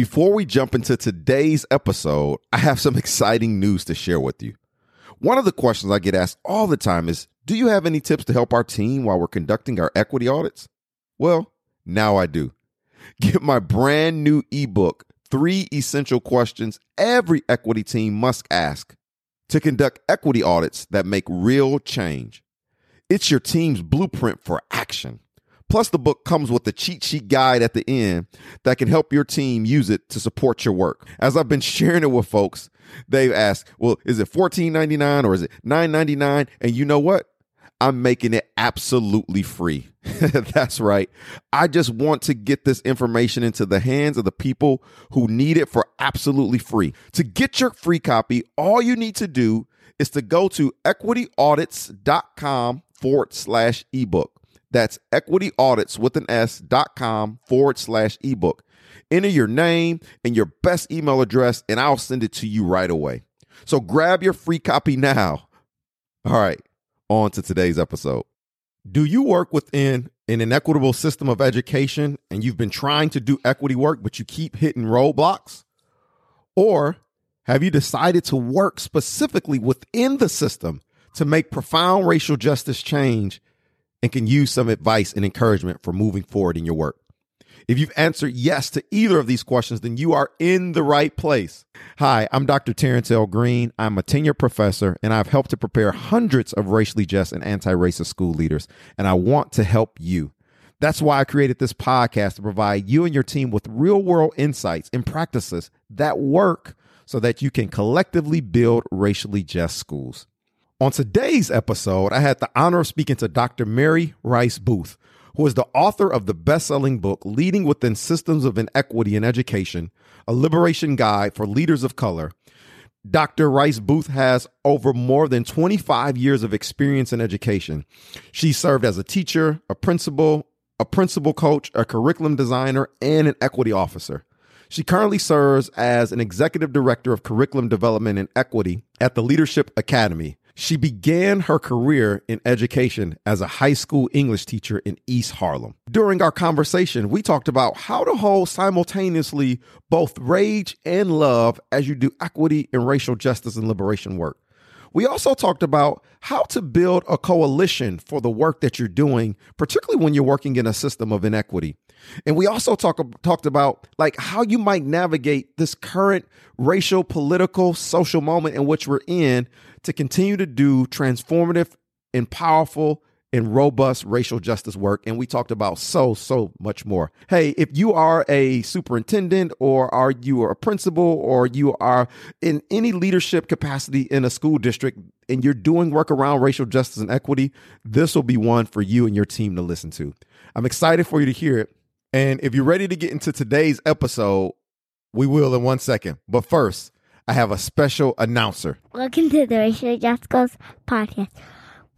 Before we jump into today's episode, I have some exciting news to share with you. One of the questions I get asked all the time is Do you have any tips to help our team while we're conducting our equity audits? Well, now I do. Get my brand new ebook, Three Essential Questions Every Equity Team Must Ask to Conduct Equity Audits That Make Real Change. It's your team's blueprint for action. Plus, the book comes with a cheat sheet guide at the end that can help your team use it to support your work. As I've been sharing it with folks, they've asked, well, is it $14.99 or is it $9.99? And you know what? I'm making it absolutely free. That's right. I just want to get this information into the hands of the people who need it for absolutely free. To get your free copy, all you need to do is to go to equityaudits.com forward slash ebook. That's equityaudits with an S dot com forward slash ebook. Enter your name and your best email address, and I'll send it to you right away. So grab your free copy now. All right, on to today's episode. Do you work within an inequitable system of education and you've been trying to do equity work, but you keep hitting roadblocks? Or have you decided to work specifically within the system to make profound racial justice change and can use some advice and encouragement for moving forward in your work? If you've answered yes to either of these questions, then you are in the right place. Hi, I'm Dr. Terrance L. Green. I'm a tenured professor, and I've helped to prepare hundreds of racially just and anti racist school leaders, and I want to help you. That's why I created this podcast to provide you and your team with real world insights and practices that work so that you can collectively build racially just schools. On today's episode, I had the honor of speaking to Dr. Mary Rice-Boothe, who is the author of the best selling book, Leading Within Systems of Inequity in Education, a liberation guide for leaders of color. Dr. Rice-Boothe has over more than 25 years of experience in education. She served as a teacher, a principal, a principal coach, a curriculum designer, and an equity officer. She currently serves as an executive director of curriculum development and equity at the Leadership Academy, she began her career in education as a high school English teacher in East Harlem. During our conversation, we talked about how to hold simultaneously both rage and love as you do equity and racial justice and liberation work. We also talked about how to build a coalition for the work that you're doing, particularly when you're working in a system of inequity. And we also talk, talked about like how you might navigate this current racial, political, social moment in which we're in to continue to do transformative and powerful and robust racial justice work. And we talked about so, so much more. Hey, if you are a superintendent or are you a principal or you are in any leadership capacity in a school district and you're doing work around racial justice and equity, this will be one for you and your team to listen to. I'm excited for you to hear it. And if you're ready to get into today's episode, we will in one second. But first, I have a special announcer. Welcome to the Racially Just Schools podcast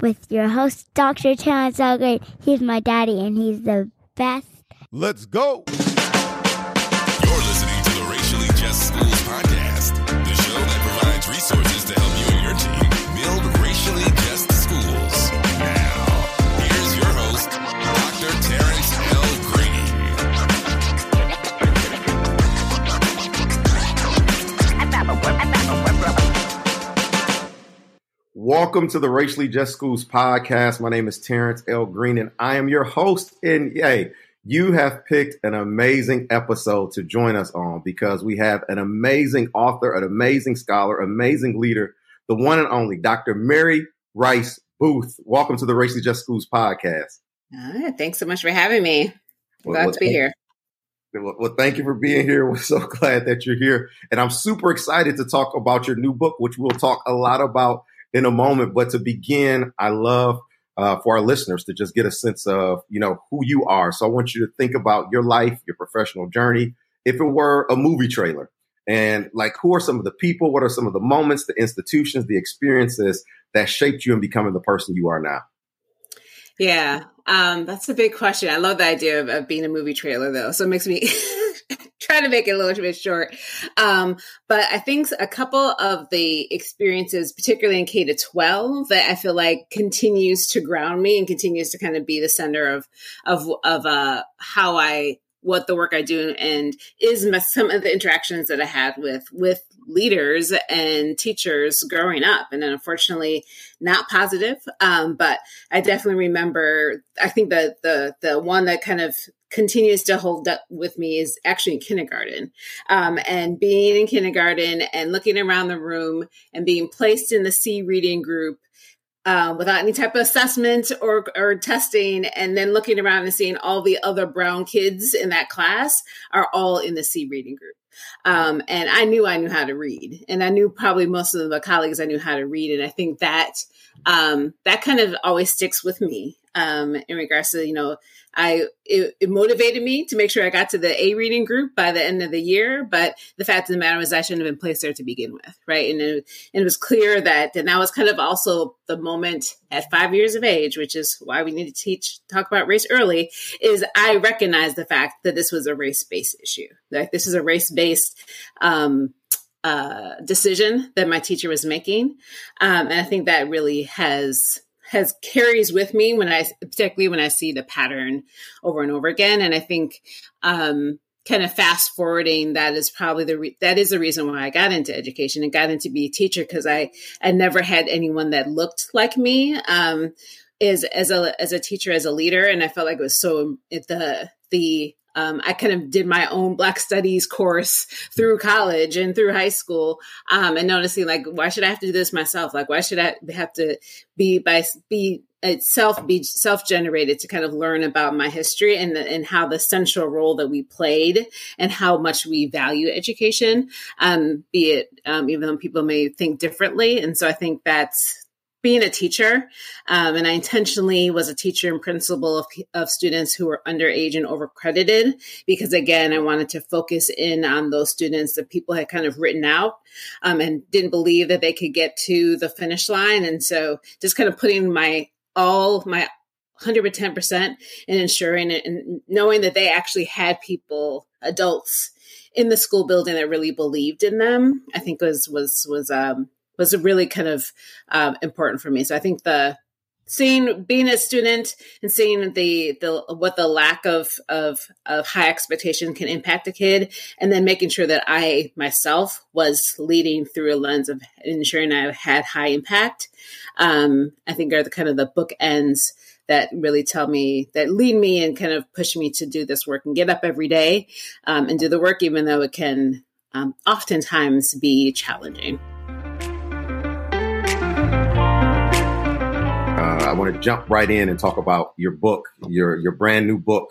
with your host, Dr. Terrance Elgate. He's my daddy, and he's the best. Let's go. Welcome to the Racially Just Schools podcast. My name is Terrance L. Green, and I am your host. And yay, you have picked an amazing episode to join us on because we have an amazing author, an amazing scholar, amazing leader, the one and only Dr. Mary Rice Booth. Welcome to the Racially Just Schools podcast. Ah, thanks so much for having me. Glad well, to be here. Well, thank you for being here. We're so glad that you're here. And I'm super excited to talk about your new book, which we'll talk a lot about in a moment. But to begin, I love uh, for our listeners to just get a sense of, you know, who you are. So I want you to think about your life, your professional journey, if it were a movie trailer. And like, who are some of the people? What are some of the moments, the institutions, the experiences that shaped you in becoming the person you are now? Yeah, um, that's a big question. I love the idea of, of being a movie trailer, though. So it makes me try to make it a little bit short. Um, but I think a couple of the experiences, particularly in K to 12, that I feel like continues to ground me and continues to kind of be the center of of of uh, how I what the work I do and is my, some of the interactions that I had with with leaders and teachers growing up, and unfortunately not positive. Um, but I definitely remember. I think that the the one that kind of continues to hold up with me is actually in kindergarten. Um, and being in kindergarten and looking around the room and being placed in the C reading group um, without any type of assessment or, or testing, and then looking around and seeing all the other brown kids in that class are all in the C reading group. Um, and I knew I knew how to read, and I knew probably most of the colleagues I knew how to read, and I think that um, that kind of always sticks with me um, in regards to you know I it, it, motivated me to make sure I got to the A reading group by the end of the year. But the fact of the matter was I shouldn't have been placed there to begin with, right? And it, and it was clear that and that was kind of also the moment at five years of age, which is why we need to teach talk about race early. Is I recognize the fact that this was a race based issue. Like this is a race based. Um, uh, decision that my teacher was making, um, and I think that really has has carries with me when I, particularly when I see the pattern over and over again. And I think, um, kind of fast forwarding that is probably the re- that is the reason why I got into education and got into be a teacher because I I never had anyone that looked like me um is as a as a teacher as a leader and I felt like it was so the the um, I kind of did my own Black Studies course through college and through high school, um, and noticing like, why should I have to do this myself? Like, why should I have to be by be itself be self generated to kind of learn about my history and and how the central role that we played and how much we value education, um, be it um, even though people may think differently. And so I think that's being a teacher, um, and I intentionally was a teacher and principal of, of students who were underage and overcredited because, again, I wanted to focus in on those students that people had kind of written out um, and didn't believe that they could get to the finish line. And so, just kind of putting my all my 110% and ensuring it and knowing that they actually had people, adults in the school building that really believed in them, I think was was was um, was really kind of um, important for me. So I think the seeing being a student and seeing the the what the lack of of of high expectation can impact a kid and then making sure that i myself was leading through a lens of ensuring i had high impact um, i think are the kind of the bookends that really tell me that lead me and kind of push me to do this work and get up every day um, and do the work even though it can um, oftentimes be challenging I want to jump right in and talk about your book, your your brand new book,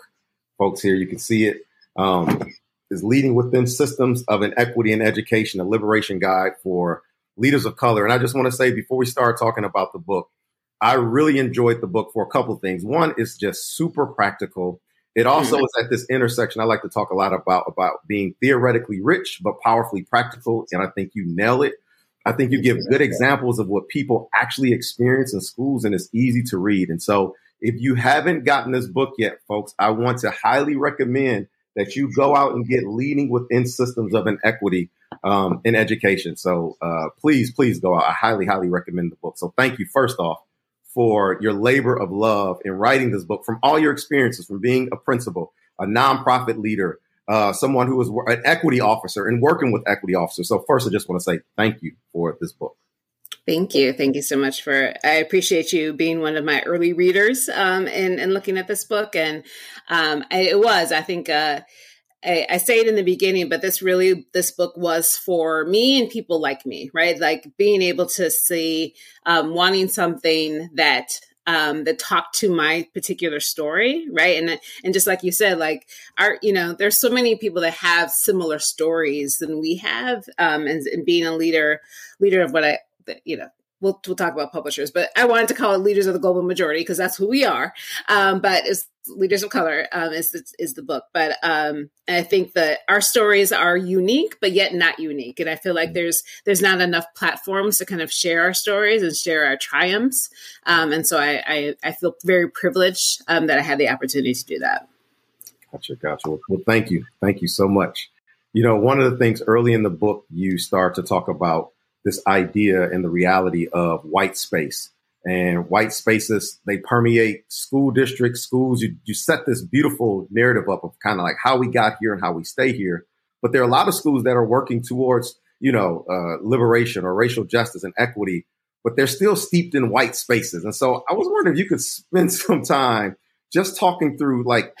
folks. Here you can see it. Um, is leading within systems of inequity in education, a liberation guide for leaders of color. And I just want to say before we start talking about the book, I really enjoyed the book for a couple of things. One is just super practical. It also mm-hmm. is at this intersection I like to talk a lot about about being theoretically rich but powerfully practical, and I think you nail it. I think you give good examples of what people actually experience in schools, and it's easy to read. And so, if you haven't gotten this book yet, folks, I want to highly recommend that you go out and get leading within systems of inequity um, in education. So uh, please, please go out. I highly, highly recommend the book. So thank you, first off, for your labor of love in writing this book from all your experiences, from being a principal, a nonprofit leader, uh, someone who was an equity officer and working with equity officers. So first, I just want to say thank you for this book. Thank you. Thank you so much for, I appreciate you being one of my early readers um, and, and looking at this book. And um, I, it was, I think, uh, I, I, say it in the beginning, but this really, this book was for me and people like me, right? Like being able to see, um, wanting something that um, that talk to my particular story, right? And and just like you said, like our, you know, there's so many people that have similar stories than we have, um, and, and being a leader, leader of what I, you know, we'll, we'll talk about publishers, but I wanted to call it leaders of the global majority because that's who we are. Um, but it's leaders of color um, is, the, is the book. But um, I think that our stories are unique, but yet not unique. And I feel like there's, there's not enough platforms to kind of share our stories and share our triumphs. Um, and so I, I, I, feel very privileged um, that I had the opportunity to do that. Gotcha. Gotcha. Well, well, thank you. Thank you so much. You know, one of the things early in the book, you start to talk about this idea and the reality of white space. And white spaces they permeate school districts schools. You, you set this beautiful narrative up of kind of like how we got here and how we stay here. But there are a lot of schools that are working towards you know uh, liberation or racial justice and equity but they're still steeped in white spaces. And so i was wondering if you could spend some time just talking through like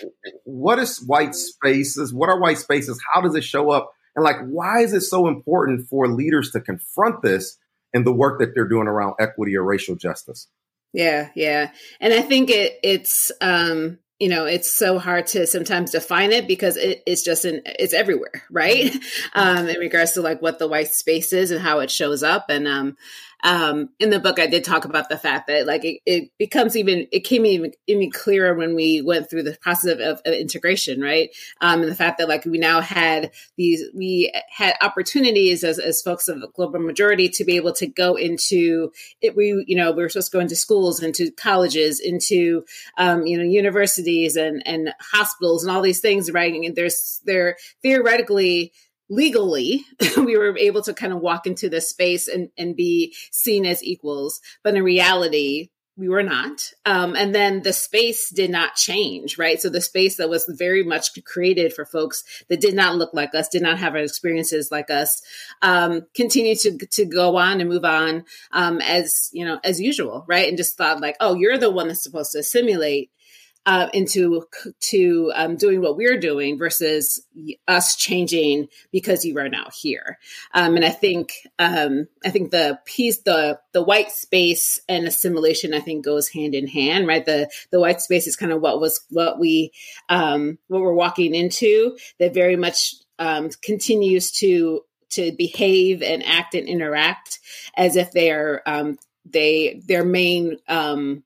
what is white spaces? What are white spaces? How does it show up and like why is it so important for leaders to confront this in the work that they're doing around equity or racial justice. Yeah, yeah. And I think it it's um you know it's so hard to sometimes define it because it, it's just in it's everywhere right um in regards to like what the white space is and how it shows up and um um, in the book, I did talk about the fact that like it, it becomes even it came even even clearer when we went through the process of, of, of integration, right? Um, and the fact that like we now had these we had opportunities as as folks of the global majority to be able to go into it. We you know we were supposed to go into schools, into colleges, into um, you know universities and and hospitals and all these things, right? And there's they're theoretically legally we were able to kind of walk into this space and, and be seen as equals but in reality we were not. Um, and then the space did not change right? So the space that was very much created for folks that did not look like us did not have our experiences like us um, continued to, to go on and move on um, as you know as usual right? And just thought like oh you're the one that's supposed to assimilate uh, into to um, doing what we're doing versus us changing because you are now here. Um, and I think um, I think the piece the the white space and assimilation I think goes hand in hand, right? The the white space is kind of what was what we um, what we're walking into that very much um, continues to to behave and act and interact as if they are um, they their main um,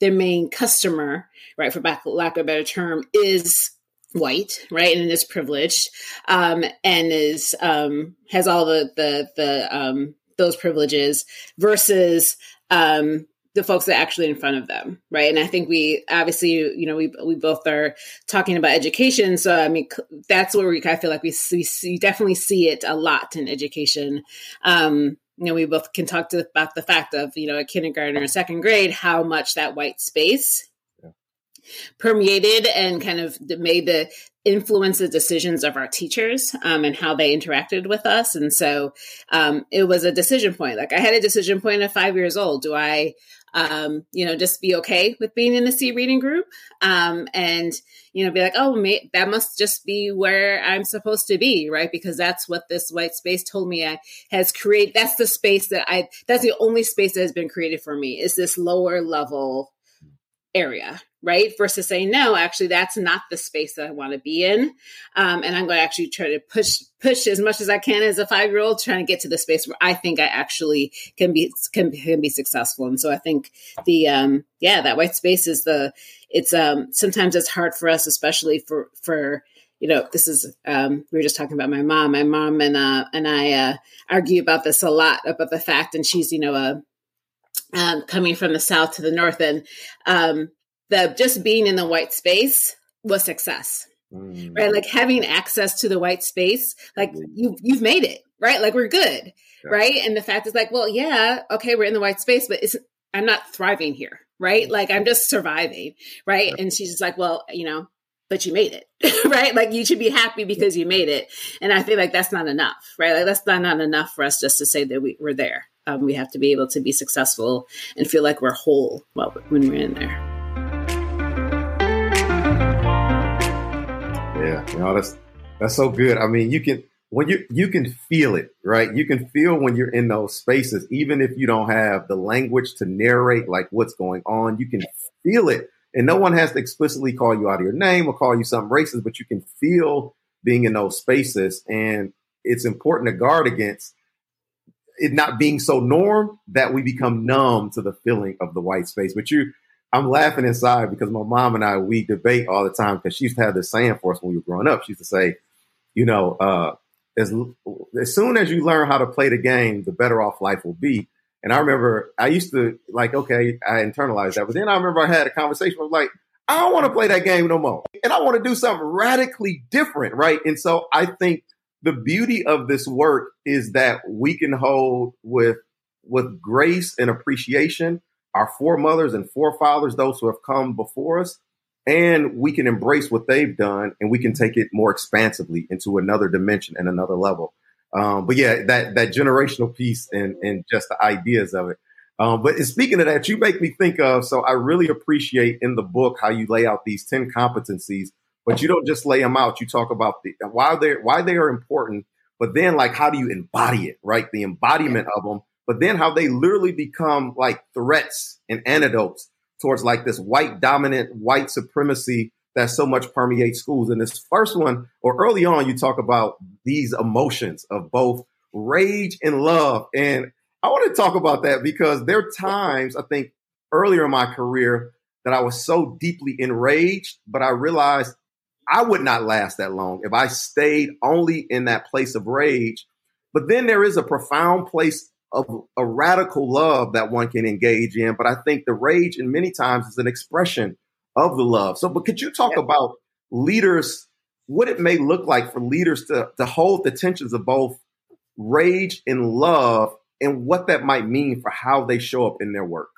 their main customer, right, for lack of a better term, is white, right, and is privileged, um, and is um, has all the the the um, those privileges versus um, the folks that actually in front of them, right? And I think we obviously, you know, we we both are talking about education, so I mean that's where we I feel like we see, we definitely see it a lot in education. Um, you know, we both can talk to, about the fact of, you know, a kindergarten or second grade, how much that white space. Permeated and kind of made the influence the decisions of our teachers um, and how they interacted with us. And so um, it was a decision point. Like I had a decision point at five years old. Do I um, you know, just be okay with being in the C reading group um, and, you know, be like, oh, may- that must just be where I'm supposed to be, right? Because that's what this white space told me I has created. That's the space that I, that's the only space that has been created for me is this lower level area, right? Versus saying, no, actually, that's not the space that I want to be in. Um, and I'm going to actually try to push, push as much as I can as a five year old, trying to get to the space where I think I actually can be, can, can be successful. And so I think the, um, yeah, that white space is the, it's, um, sometimes it's hard for us, especially for, for, you know, this is um, we were just talking about my mom. My mom and uh, and I uh, argue about this a lot about the fact, and she's you know a um, coming from the south to the north, and um, the just being in the white space was success, mm. right? Like having access to the white space, like mm. you you've made it, right? Like we're good, yeah. right? And the fact is, like, well, yeah, okay, we're in the white space, but it's I'm not thriving here, right? Like I'm just surviving, right? Yeah. And she's just like, well, you know, but you made it, right? Like you should be happy because you made it. And I feel like that's not enough, right? Like that's not, not enough for us just to say that we, we're there. Um, we have to be able to be successful and feel like we're whole well, when we're in there. Yeah, you know that's that's so good. I mean, you can when you you can feel it, right? You can feel when you're in those spaces, even if you don't have the language to narrate like what's going on. You can feel it, and no one has to explicitly call you out of your name or call you something racist, but you can feel being in those spaces, and it's important to guard against it not being so norm that we become numb to the feeling of the white space. But you, I'm laughing inside because my mom and I we debate all the time because she used to have this saying for us when we were growing up. She used to say, you know, uh, as as soon as you learn how to play the game, the better off life will be. And I remember I used to like, okay, I internalized that, but then I remember I had a conversation with like, I don't want to play that game no more, and I want to do something radically different, right? And so I think the beauty of this work is that we can hold with with grace and appreciation our foremothers and forefathers, those who have come before us, and we can embrace what they've done and we can take it more expansively into another dimension and another level. Um, but yeah, that that generational piece and and just the ideas of it. Um, but speaking of that, you make me think of. So I really appreciate in the book how you lay out these ten competencies, but you don't just lay them out. You talk about the, why they why they are important, but then like how do you embody it, right? The embodiment of them, but then how they literally become like threats and antidotes towards like this white dominant white supremacy that so much permeates schools. And this first one, or early on, you talk about these emotions of both rage and love. And I want to talk about that because there are times I think earlier in my career that I was so deeply enraged, but I realized I would not last that long if I stayed only in that place of rage. But then there is a profound place of a radical love that one can engage in. But I think the rage, in many times, is an expression of the love. So, but could you talk yeah. about leaders, what it may look like for leaders to, to hold the tensions of both rage and love and what that might mean for how they show up in their work?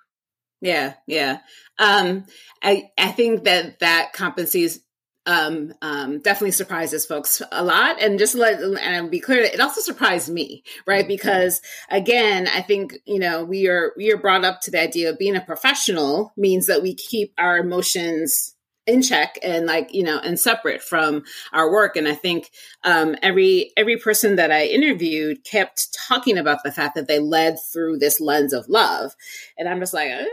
Yeah, yeah. Um, I I think that that competencies um, um, definitely surprises folks a lot. And just let and be clear, it also surprised me, right? Mm-hmm. Because again, I think you know we are we are brought up to the idea of being a professional means that we keep our emotions in check and like you know and separate from our work and i think um, every every person that i interviewed kept talking about the fact that they led through this lens of love and i'm just like uh,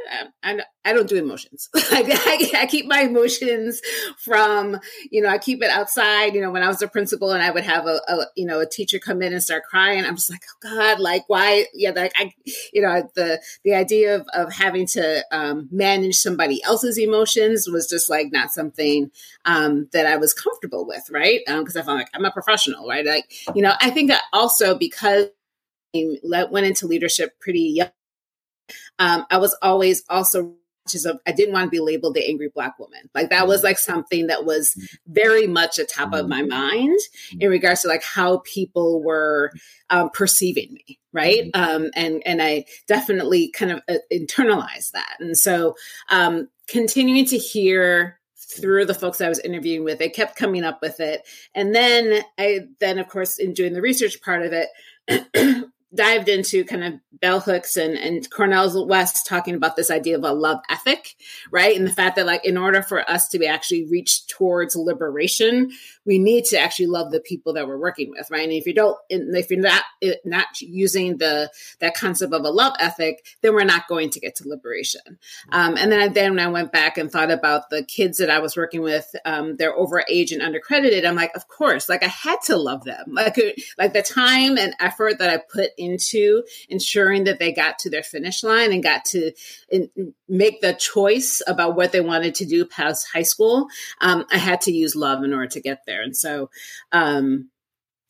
I, I, I don't do emotions I, I, keep my emotions from you know i keep it outside you know when i was a principal and i would have a, a you know a teacher come in and start crying i'm just like oh god like why yeah like i you know the the idea of, of having to um, manage somebody else's emotions was just like not something um, that I was comfortable with, right? Because um, I felt like I'm a professional, right? Like, you know, I think that also because I went into leadership pretty young, um, I was always also of I didn't want to be labeled the angry black woman. Like that was like something that was very much at top of my mind in regards to like how people were um, perceiving me, right? Um, and and I definitely kind of uh, internalized that, and so um, continuing to hear through the folks I was interviewing with. They kept coming up with it. And then I then of course in doing the research part of it dived into kind of bell hooks and, and Cornel West talking about this idea of a love ethic, right? And the fact that like in order for us to be actually reach towards liberation, we need to actually love the people that we're working with, right? And if you don't, if you're not not using the that concept of a love ethic, then we're not going to get to liberation. Um, and then I, then I went back and thought about the kids that I was working with, um, they're over age and undercredited. I'm like, of course, like I had to love them, like like the time and effort that I put into ensuring that they got to their finish line and got to make the choice about what they wanted to do past high school. Um, I had to use love in order to get there there. And so um,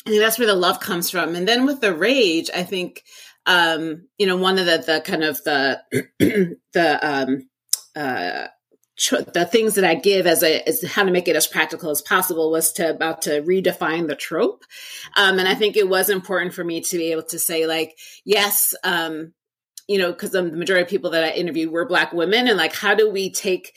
I think that's where the love comes from. And then with the rage, I think um, you know one of the the kind of the the um, uh, the things that I give as a as how to make it as practical as possible was to about to redefine the trope, um, and I think it was important for me to be able to say like yes, um, you know, because the majority of people that I interviewed were Black women, and like how do we take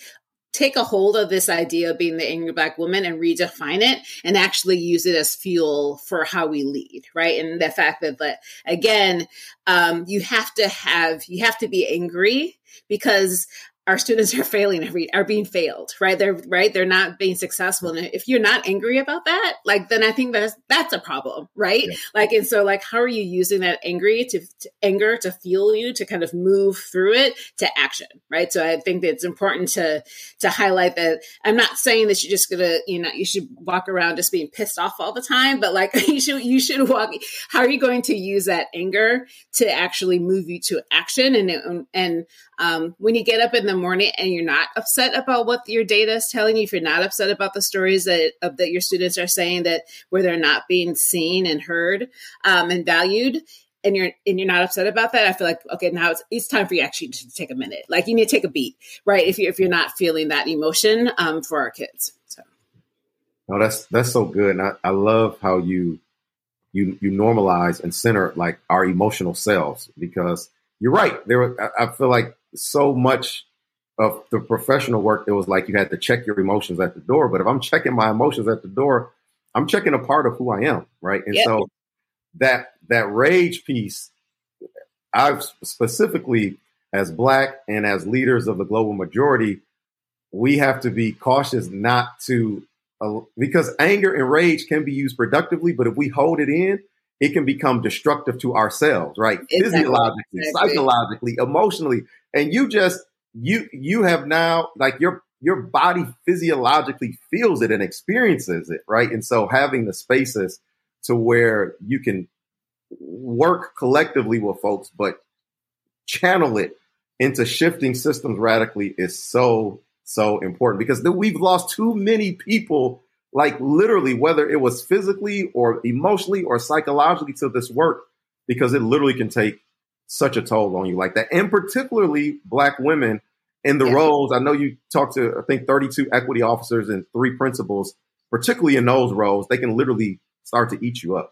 take a hold of this idea of being the angry black woman and redefine it and actually use it as fuel for how we lead right? And the fact that, that again um, you have to have you have to be angry because our students are failing every are being failed right? They're right? They're not being successful. And if you're not angry about that like then i think that's that's a problem right? Yeah. like and so like how are you using that angry to, to, anger to fuel you to kind of move through it to action right? So i think that it's important to to highlight that i'm not saying that you're just gonna you know you should walk around just being pissed off all the time but like you should you should walk how are you going to use that anger to actually move you to action and and um, when you get up in the morning and you're not upset about what your data is telling you, if you're not upset about the stories that that your students are saying that where they're not being seen and heard um, and valued, and you're and you're not upset about that, I feel like okay, now it's it's time for you actually to take a minute. Like you need to take a beat, right? If you if you're not feeling that emotion um, for our kids. So. No, that's that's so good, and I, I love how you you you normalize and center like our emotional selves because you're right. There, I, feel like so much of the professional work, it was like you had to check your emotions at the door. But if I'm checking my emotions at the door, I'm checking a part of who I am, right? And so that that rage piece, I've specifically as black and as leaders of the global majority, we have to be cautious not to uh, because anger and rage can be used productively, but if we hold it in, it can become destructive to ourselves, right? Exactly. Physiologically, psychologically, emotionally. And you just you you have now like your your body physiologically feels it and experiences it, right? And so having the spaces to where you can work collectively with folks, but channel it into shifting systems radically is so so important because we've lost too many people like literally whether it was physically or emotionally or psychologically to this work because it literally can take such a toll on you like that and particularly black women in the yeah. roles i know you talked to i think 32 equity officers and three principals particularly in those roles they can literally start to eat you up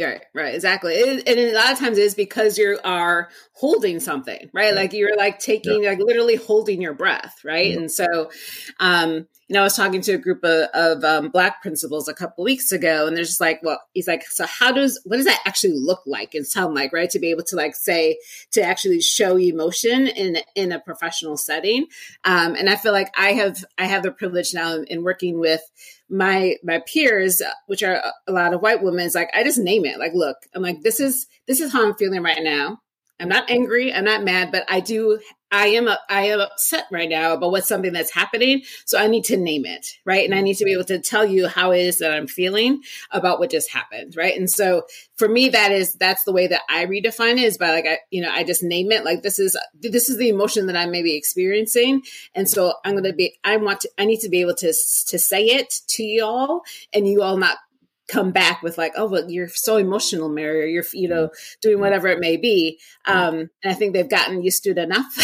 Right, right, exactly. It, and a lot of times it's because you are holding something, right? Like you're like taking, yeah. like literally holding your breath, right? And so, um, you know, I was talking to a group of, of um, black principals a couple weeks ago, and they're just like, well, he's like, so how does, what does that actually look like and sound like, right? To be able to like say, to actually show emotion in, in a professional setting. Um, and I feel like I have, I have the privilege now in working with my, my peers, which are a lot of white women, is like, I just name it. Like, look, I'm like, this is, this is how I'm feeling right now. I'm not angry. I'm not mad, but I do I am a, I am upset right now about what's something that's happening. So I need to name it, right? And I need to be able to tell you how it is that I'm feeling about what just happened, right? And so for me, that is that's the way that I redefine it is by like I, you know, I just name it like this is this is the emotion that I may be experiencing, and so I'm to be I want to I need to be able to to say it to y'all, and you all not come back with like, oh, but you're so emotional, Mary, or you're, you know, doing whatever it may be. Um, and I think they've gotten used to it enough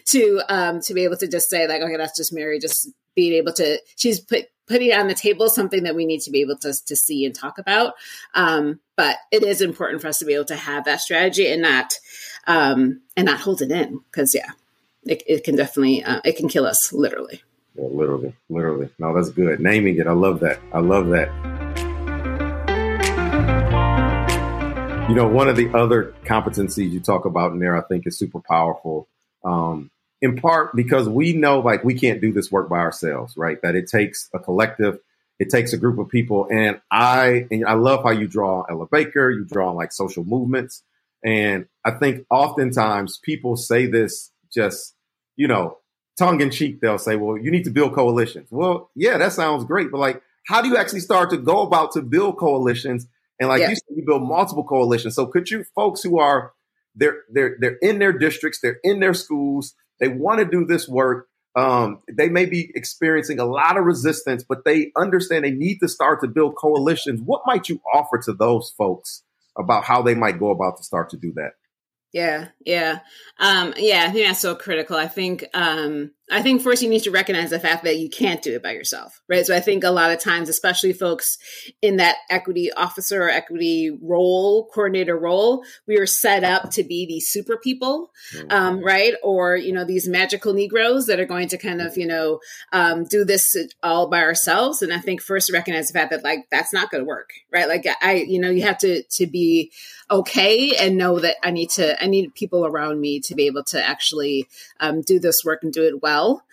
to, um, to be able to just say like, okay, that's just Mary, just being able to, she's put, putting on the table something that we need to be able to, to see and talk about. Um, but it is important for us to be able to have that strategy and not, um, and not hold it in because yeah, it, it can definitely, uh, it can kill us literally. Yeah, literally, literally. No, that's good. Naming it. I love that. I love that. You know, one of the other competencies you talk about in there, I think, is super powerful. Um, in part because we know, like, we can't do this work by ourselves, right? That it takes a collective, it takes a group of people. And I, and I love how you draw Ella Baker, you draw like social movements, and I think oftentimes people say this just, you know, tongue in cheek. They'll say, "Well, you need to build coalitions." Well, yeah, that sounds great, but like, how do you actually start to go about to build coalitions? And like yeah. you said, you build multiple coalitions. So could you folks who are they're they're they're in their districts, they're in their schools, they want to do this work. Um, they may be experiencing a lot of resistance, but they understand they need to start to build coalitions. What might you offer to those folks about how they might go about to start to do that? Yeah, yeah, um, yeah. I think that's so critical. I think um, I think first you need to recognize the fact that you can't do it by yourself, right? So I think a lot of times, especially folks in that equity officer or equity role, coordinator role, we are set up to be these super people, mm-hmm. um, right? Or, you know, these magical Negroes that are going to kind of, you know, um, do this all by ourselves. And I think first recognize the fact that like, that's not going to work, right? Like I, you know, you have to, to be okay and know that I need to, I need people around me to be able to actually um, do this work and do it well well.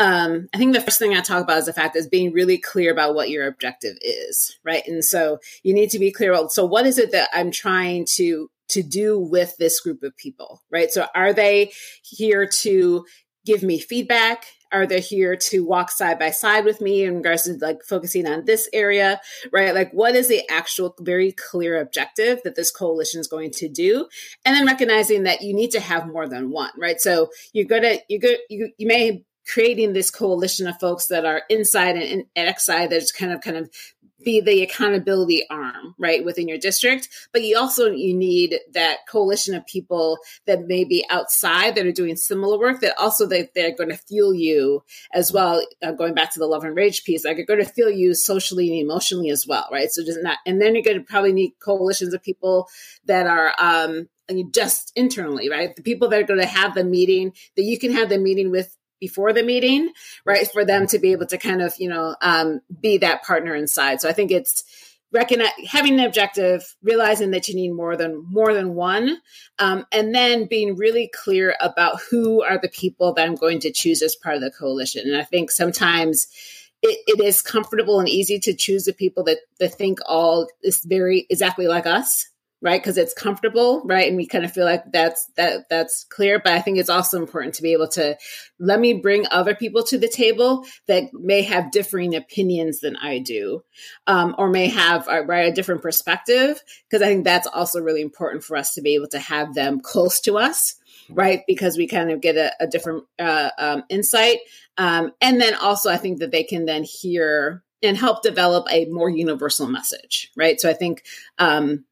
Um, I think the first thing I talk about is the fact is being really clear about what your objective is, right? And so you need to be clear about so what is it that I'm trying to to do with this group of people, right? So are they here to give me feedback? Are they here to walk side by side with me in regards to like focusing on this area, right? Like, what is the actual very clear objective that this coalition is going to do? And then recognizing that you need to have more than one, right? So you're gonna, you're good, you, you may creating this coalition of folks that are inside and, and outside that's kind of kind of be the accountability arm right within your district. But you also you need that coalition of people that may be outside that are doing similar work that also that they're going to fuel you as well. Uh, going back to the love and rage piece like are going to fuel you socially and emotionally as well right? So just not and then you're going to probably need coalitions of people that are um just internally right? The people that are going to have the meeting that you can have the meeting with before the meeting, right? For them to be able to kind of, you know, um, be that partner inside. So I think it's recognize having an objective, realizing that you need more than more than one, um, and then being really clear about who are the people that I'm going to choose as part of the coalition. And I think sometimes it, it is comfortable and easy to choose the people that, that think all is very exactly like us right? Because it's comfortable right? And we kind of feel like that's that that's clear but i think it's also important to be able to let me bring other people to the table that may have differing opinions than i do um, or may have right a different perspective because i think that's also really important for us to be able to have them close to us right? Because we kind of get a, a different uh, um, insight um, and then also i think that they can then hear and help develop a more universal message right? So i think um,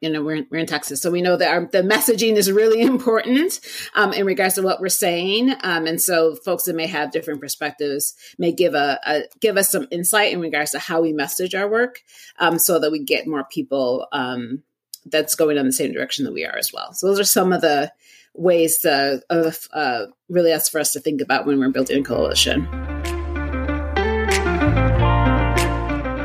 you know we're in, we're in texas. So we know that our, the messaging is really important um, in regards to what we're saying. Um, and so folks that may have different perspectives may give a, a, give us some insight in regards to how we message our work um, so that we get more people um, that's going in the same direction that we are as well. So those are some of the ways to, of uh, really us for us to think about when we're building a coalition.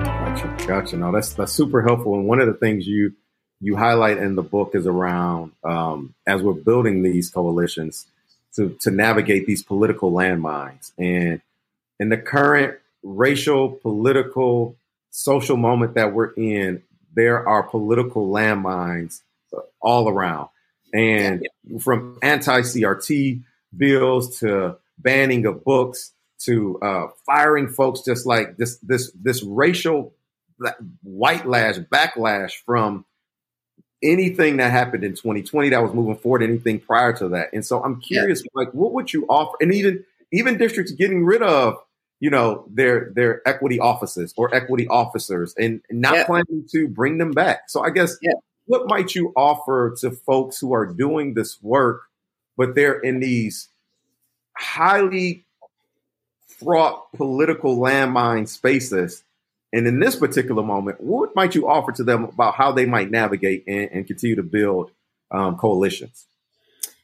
Gotcha gotcha. No that's that's super helpful. And one of the things you you highlight in the book is around um, as we're building these coalitions to, to navigate these political landmines. And in the current racial, political, social moment that we're in, there are political landmines all around. And from anti CRT bills to banning of books to uh, firing folks, just like this, this, this racial white lash backlash from anything that happened in 2020 that was moving forward, anything prior to that. And so I'm curious, yeah. like, what would you offer? And even even districts getting rid of, you know, their their equity offices or equity officers, and not yeah. planning to bring them back. So I guess yeah. what might you offer to folks who are doing this work, but they're in these highly fraught political landmine spaces and in this particular moment, what might you offer to them about how they might navigate and, and continue to build um, coalitions?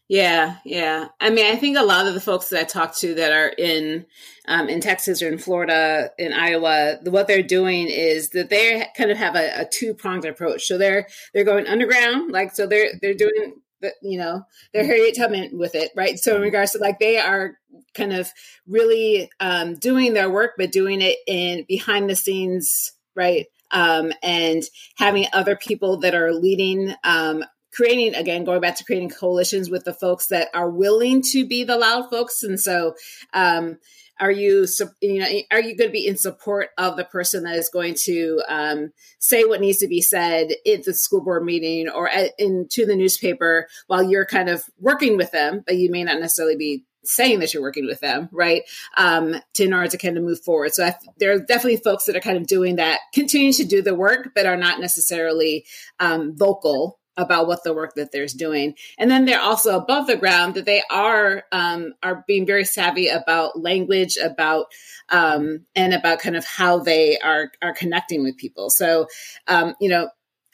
Yeah, yeah. I mean, I think a lot of the folks that I talk to that are in um, in Texas or in Florida, in Iowa, what they're doing is that they kind of have a, a two pronged approach. So they're they're going underground, like so they're they're doing you know they're Harriet Tubman with it, right? So in regards to like they are kind of really um, doing their work, but doing it in behind the scenes, right? Um, and having other people that are leading, um, creating again, going back to creating coalitions with the folks that are willing to be the loud folks. And so, um, are you, you know, are you going to be in support of the person that is going to um, say what needs to be said at the school board meeting or at, into the newspaper while you're kind of working with them, but you may not necessarily be saying that you're working with them, right? Um, to, in order to kind of move forward. So I, there are definitely folks that are kind of doing that, continuing to do the work, but are not necessarily um, vocal about what the work that they're doing. And then they're also above the ground that they are um, are being very savvy about language, about um, and about kind of how they are are connecting with people. So um, you know,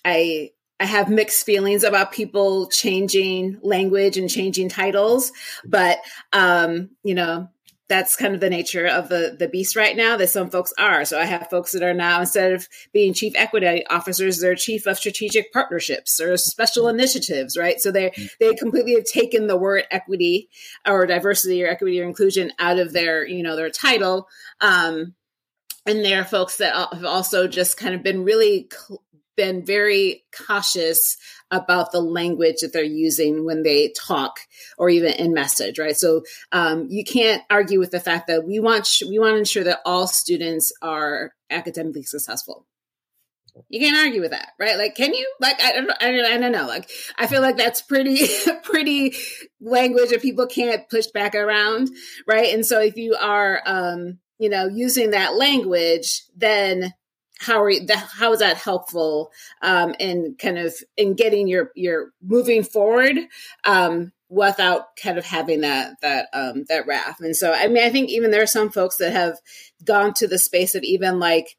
I I have mixed feelings about people changing language and changing titles, but um, you know, that's kind of the nature of the the beast right now that some folks are. So I have folks that are now instead of being chief equity officers, they're chief of strategic partnerships or special initiatives, right? So they they completely have taken the word equity or diversity or equity or inclusion out of their you know their title. Um, and there are folks that have also just kind of been really cl- been very cautious about the language that they're using when they talk or even in message right? So um, you can't argue with the fact that we want we want to ensure that all students are academically successful. You can't argue with that right? Like can you? Like i don't i don't, I don't know. Like i feel like that's pretty pretty language that people can't push back around right? And so if you are um you know using that language then how are you, how is that helpful um, in kind of in getting your your moving forward um, without kind of having that that um, that wrath. And so, I mean, I think even there are some folks that have gone to the space of even like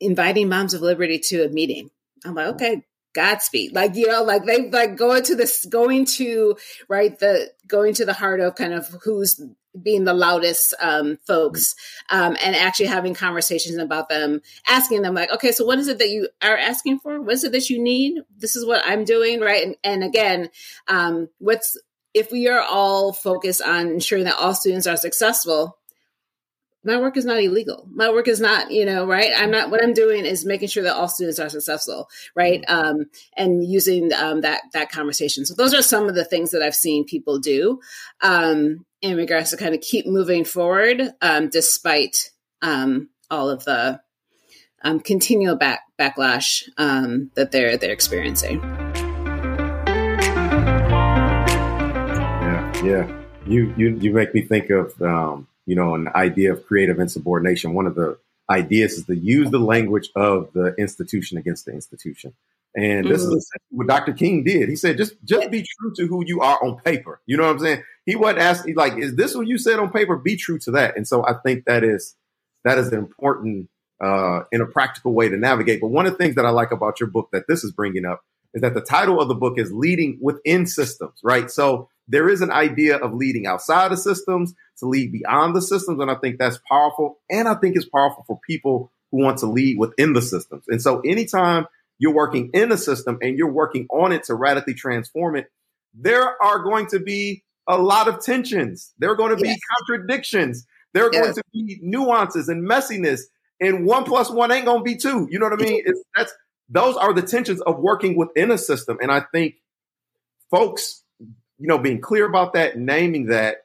inviting Moms of Liberty to a meeting. I'm like, okay, Godspeed. Like, you know, like they like going to this, going to, right, the, going to the heart of kind of who's being the loudest um, folks um, and actually having conversations about them, asking them like, okay, so what is it that you are asking for? What is it that you need? This is what I'm doing, right? And, and again, um, what's if we are all focused on ensuring that all students are successful, my work is not illegal. My work is not, you know, right? I'm not, what I'm doing is making sure that all students are successful, right? Um, and using um, that, that conversation. So those are some of the things that I've seen people do um, in regards to kind of keep moving forward um, despite um, all of the um, continual back, backlash that they're, they're experiencing. Yeah. Yeah. You, you, you make me think of, you know, an idea of creative insubordination. One of the ideas is to use the language of the institution against the institution. And this mm-hmm. is what Dr. King did. He said, just just be true to who you are on paper. You know what I'm saying? He wasn't asking like, is this what you said on paper? Be true to that. And so I think that is that is an important uh, in a practical way to navigate. But one of the things that I like about your book that this is bringing up is that the title of the book is leading within systems, right? So there is an idea of leading outside of systems to lead beyond the systems. And I think that's powerful. And I think it's powerful for people who want to lead within the systems. And so anytime you're working in a system and you're working on it to radically transform it, there are going to be a lot of tensions. There are going to be yes. contradictions. There are yes. going to be nuances and messiness. And one plus one ain't going to be two. You know what I mean? It's, that's those are the tensions of working within a system. And I think folks, you know, being clear about that, naming that,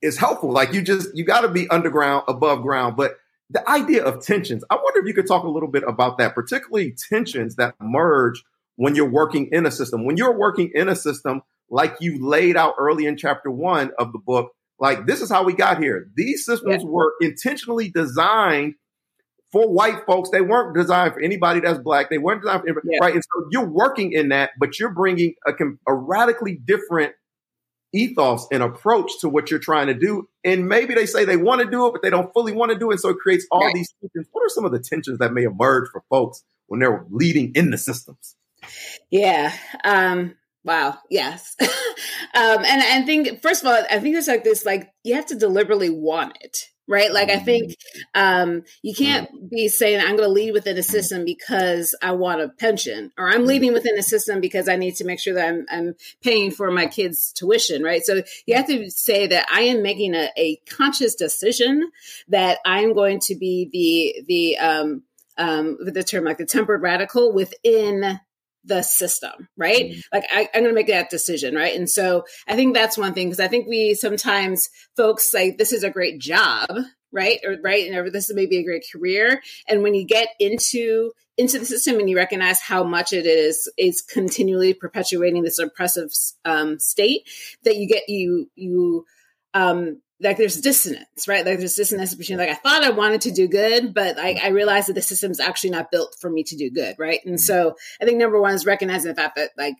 is helpful. Like you just you got to be underground, above ground. But the idea of tensions, I wonder if you could talk a little bit about that, particularly tensions that emerge when you're working in a system. When you're working in a system, like you laid out early in chapter one of the book, like this is how we got here. These systems yeah. were intentionally designed for white folks. They weren't designed for anybody that's black. They weren't designed for anybody, yeah. right? And so you're working in that, but you're bringing a, a radically different ethos and approach to what you're trying to do. And maybe they say they want to do it, but they don't fully want to do it. And So it creates all right. these tensions. What are some of the tensions that may emerge for folks when they're leading in the systems? Yeah. Um, wow. Yes. um, and I think, first of all, I think it's like this, like you have to deliberately want it right? Like I think mm-hmm. um, you can't be saying I'm going to lead within a system because I want a pension, or I'm mm-hmm. leading within a system because I need to make sure that I'm, I'm paying for my kids' tuition, right? So you have to say that I am making a, a conscious decision that I'm going to be the the um, um, the term like the tempered radical within the system, right? Mm-hmm. Like I, am going to make that decision, right? And so I think that's one thing because I think we sometimes folks say this is a great job, right? Or right, and this is maybe a great career. And when you get into into the system and you recognize how much it is is continually perpetuating this oppressive um, state, that you get you you um, like there's dissonance, right? Like there's dissonance between like I thought I wanted to do good, but like I realized that the system's actually not built for me to do good, right? And so I think number one is recognizing the fact that like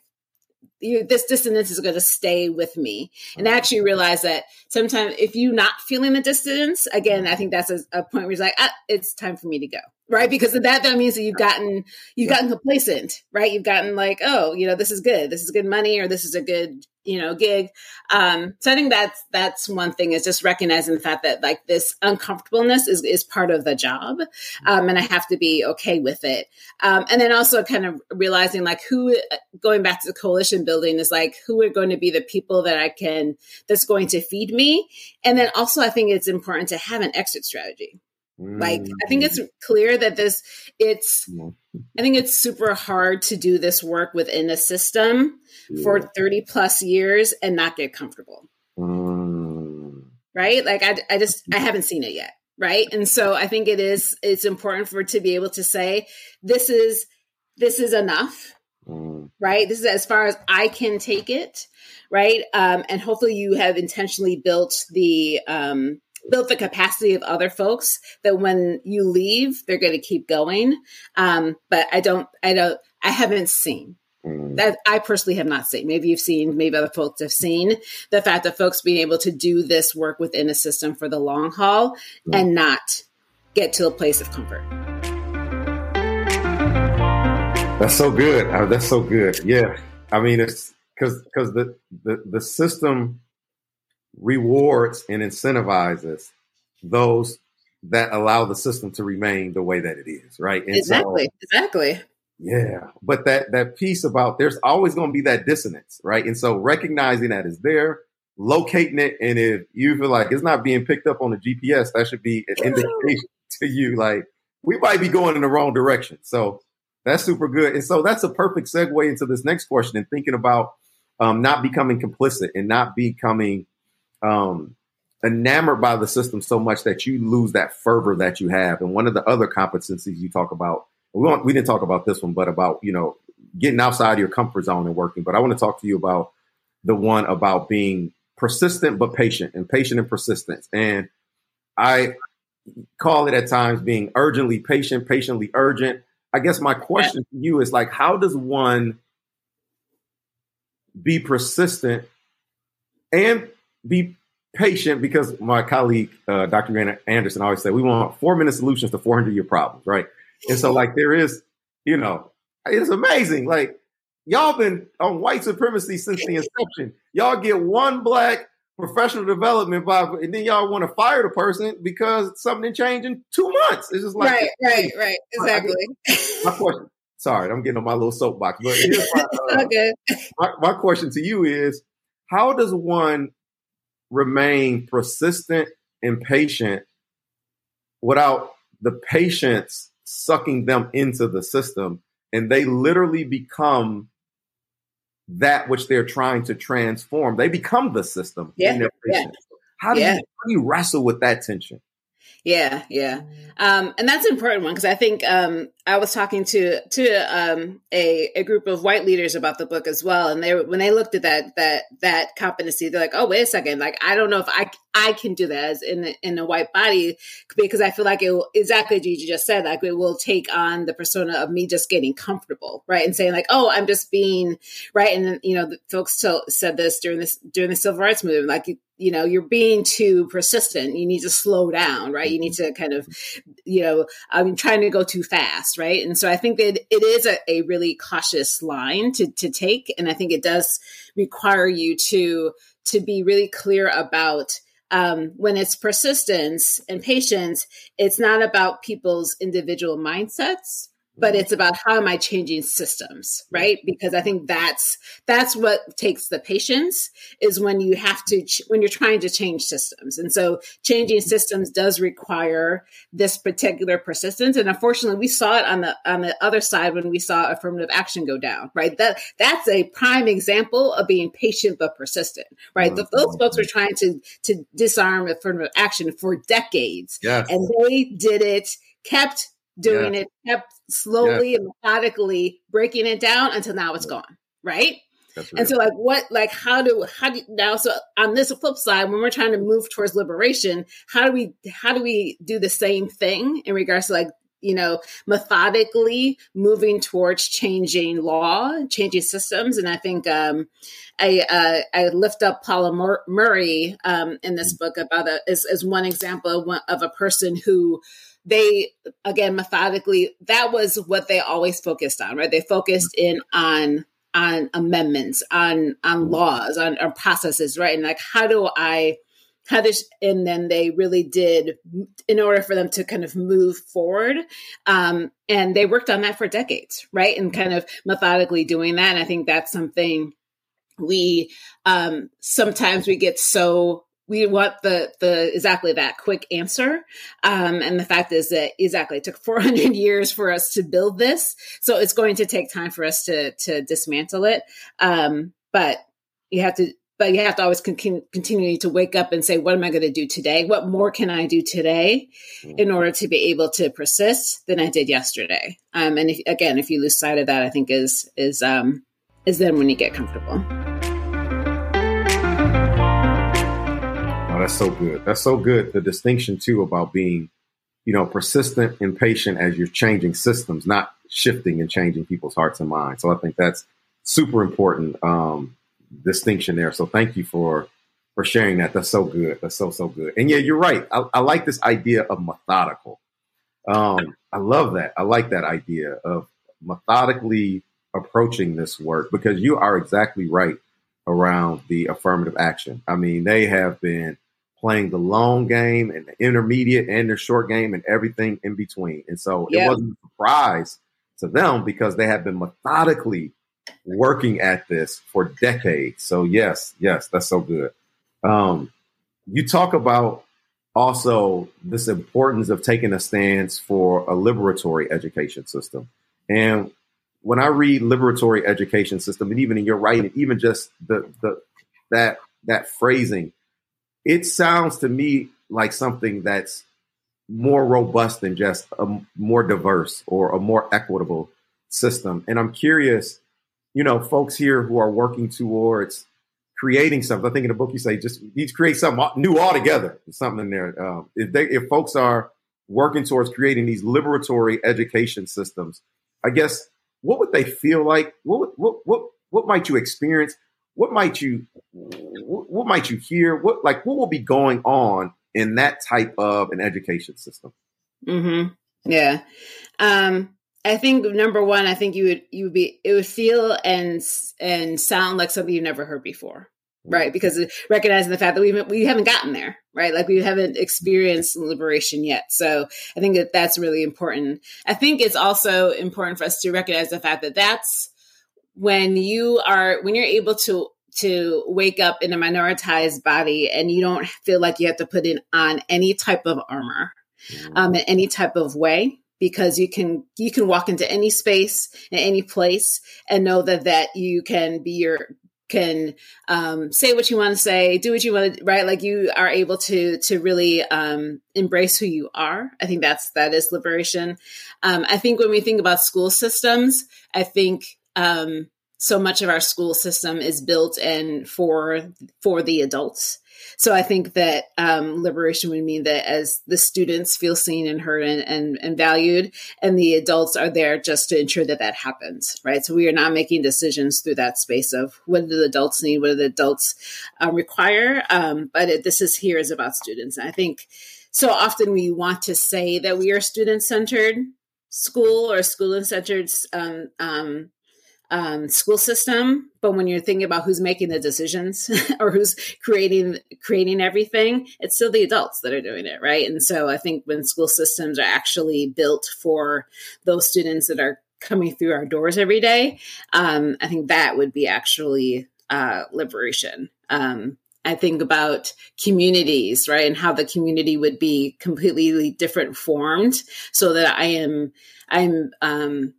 you, this dissonance is going to stay with me. And I actually realize that sometimes if you're not feeling the dissonance again i think that's a, a point where it's like ah, it's time for me to go right? Because that that means that you've gotten you've gotten complacent right? You've gotten like oh you know this is good. This is good money or this is a good you know gig. Um so i think that's that's one thing is just recognizing the fact that like this uncomfortableness is is part of the job um and i have to be okay with it. Um and then also kind of realizing like who going back to the coalition building is like who are going to be the people that i can that's going to feed me. And then also i think it's important to have an exit strategy. Like I think it's mm. clear that this it's I think it's super hard to do this work within a system yeah. for 30 plus years and not get comfortable. Mm. Right? Like I I just I haven't seen it yet, right? And so I think it is it's important for to be able to say this is this is enough. Mm. Right? This is as far as I can take it, right? Um, and hopefully you have intentionally built the um built the capacity of other folks that when you leave, they're going to keep going. Um, but I don't, I don't, I haven't seen Mm. that I personally have not seen. Maybe you've seen, maybe other folks have seen the fact that folks being able to do this work within a system for the long haul Mm. and not get to a place of comfort. That's so good. Uh, that's so good. Yeah. I mean, it's because because the, the the system rewards and incentivizes those that allow the system to remain the way that it is, right? And so- exactly. Yeah, but that that piece about there's always going to be that dissonance, right? And so recognizing that is there, locating it, and if you feel like it's not being picked up on the GPS, that should be an indication to you, like we might be going in the wrong direction. So that's super good, and so that's a perfect segue into this next question and thinking about um, not becoming complicit and not becoming um, enamored by the system so much that you lose that fervor that you have. And one of the other competencies you talk about we won't, we didn't talk about this one, but about you know getting outside your comfort zone and working. But I want to talk to you about the one about being persistent but patient, and patient and persistence. And I call it at times being urgently patient, patiently urgent. I guess my question to you is like, how does one be persistent and be patient? Because my colleague, uh, Dr. Anderson, always said we want four minute solutions to 400 year problems, right? And so, like, there is, you know, it's amazing. Like, y'all been on white supremacy since the inception. Y'all get one black professional development by, and then y'all want to fire the person because something didn't change in two months. It's just like, right, right, right. Exactly. my question. Sorry, I'm getting on my little soapbox, but my, uh, okay. my, my question to you is how does one remain persistent and patient without the patience sucking them into the system and they literally become that which they're trying to transform. They become the system Yeah, in their yeah, how do yeah. you how do you wrestle with that tension Yeah, yeah, um, and that's an important one because I think um, I was talking to to um, a a group of white leaders about the book as well, and they when they looked at that that that competency, they're like, "Oh, wait a second! Like, I don't know if I I can do that as in in a white body because I feel like it exactly as you just said, like it will take on the persona of me just getting comfortable, right, and saying like, "Oh, I'm just being right," and you know, folks tell, said this during this during the civil rights movement, like you know you're being too persistent. You need to slow down right? You need to kind of you know i'm trying to go too fast right? And so i think that it is a, a really cautious line to to take. And i think it does require you to to be really clear about um, when it's persistence and patience it's not about people's individual mindsets but it's about how am i changing systems right? Because i think that's that's what takes the patience is when you have to ch- when you're trying to change systems. And so changing systems does require this particular persistence. And unfortunately we saw it on the on the other side when we saw affirmative action go down right? That that's a prime example of being patient but persistent right? Th- those folks were trying to to disarm affirmative action for decades. Yes. And they did it kept doing it kept slowly and methodically breaking it down until now it's gone right? That's and so like what like how do how do now so on this flip side when we're trying to move towards liberation how do we how do we do the same thing in regards to like you know methodically moving towards changing law changing systems? And i think um i uh, i lift up Pauli Mur- murray um in this book about a as, as one example of, one, of a person who they again methodically that was what they always focused on right? They focused in on on amendments on on laws on, on processes right? And like how do i how this and then they really did in order for them to kind of move forward um and they worked on that for decades right? And kind of methodically doing that. And i think that's something we um sometimes we get so we want the the exactly that quick answer. Um, and the fact is that exactly it took 400 years for us to build this. So it's going to take time for us to to dismantle it. Um, but you have to but you have to always con- continue to wake up and say what am i going to do today? What more can i do today in order to be able to persist than i did yesterday? Um, and if, again if you lose sight of that i think is is um is then when you get comfortable that's so good. That's so good. The distinction too about being, you know, persistent and patient as you're changing systems, not shifting and changing people's hearts and minds. So I think that's super important um, distinction there. So thank you for for sharing that. That's so good. That's so so good. And yeah, you're right. I, I like this idea of methodical. Um, I love that. I like that idea of methodically approaching this work because you are exactly right around the affirmative action. I mean, they have been playing the long game and the intermediate and the short game and everything in between. And so it wasn't a surprise to them because they have been methodically working at this for decades. So yes, yes, that's so good. Um, you talk about also this importance of taking a stance for a liberatory education system. And when I read liberatory education system, and even in your writing, even just the the that that phrasing, it sounds to me like something that's more robust than just a more diverse or a more equitable system. And I'm curious, you know, folks here who are working towards creating something. I think in the book you say just you need to create something new altogether. Something in there. Um, if they if folks are working towards creating these liberatory education systems, I guess what would they feel like? What what what what might you experience? What might you what, what might you hear? What like what will be going on in that type of an education system? hmm Yeah. Um, I think number one, I think you would you would be it would feel and and sound like something you've never heard before, right? Because recognizing the fact that we we haven't gotten there, right? Like we haven't experienced liberation yet. So I think that that's really important. I think it's also important for us to recognize the fact that that's when you are when you're able to to wake up in a minoritized body and you don't feel like you have to put in on any type of armor um, in any type of way because you can you can walk into any space in any place and know that that you can be your can um, say what you want to say do what you want to right? Like you are able to to really um, embrace who you are. I think that's that is liberation. Um, i think when we think about school systems i think um, so much of our school system is built in for for the adults so I think that um, liberation would mean that as the students feel seen and heard and, and, and valued, and the adults are there just to ensure that that happens, right? So we are not making decisions through that space of what do the adults need, what do the adults um, require. Um, but it, this is here is about students. And I think so often we want to say that we are student centered school or school centered um, um, school system, but when you're thinking about who's making the decisions or who's creating creating everything, it's still the adults that are doing it, right? And so I think when school systems are actually built for those students that are coming through our doors every day, um, I think that would be actually uh, liberation. Um, I think about communities, right, and how the community would be completely different formed, so that I am, I'm, um,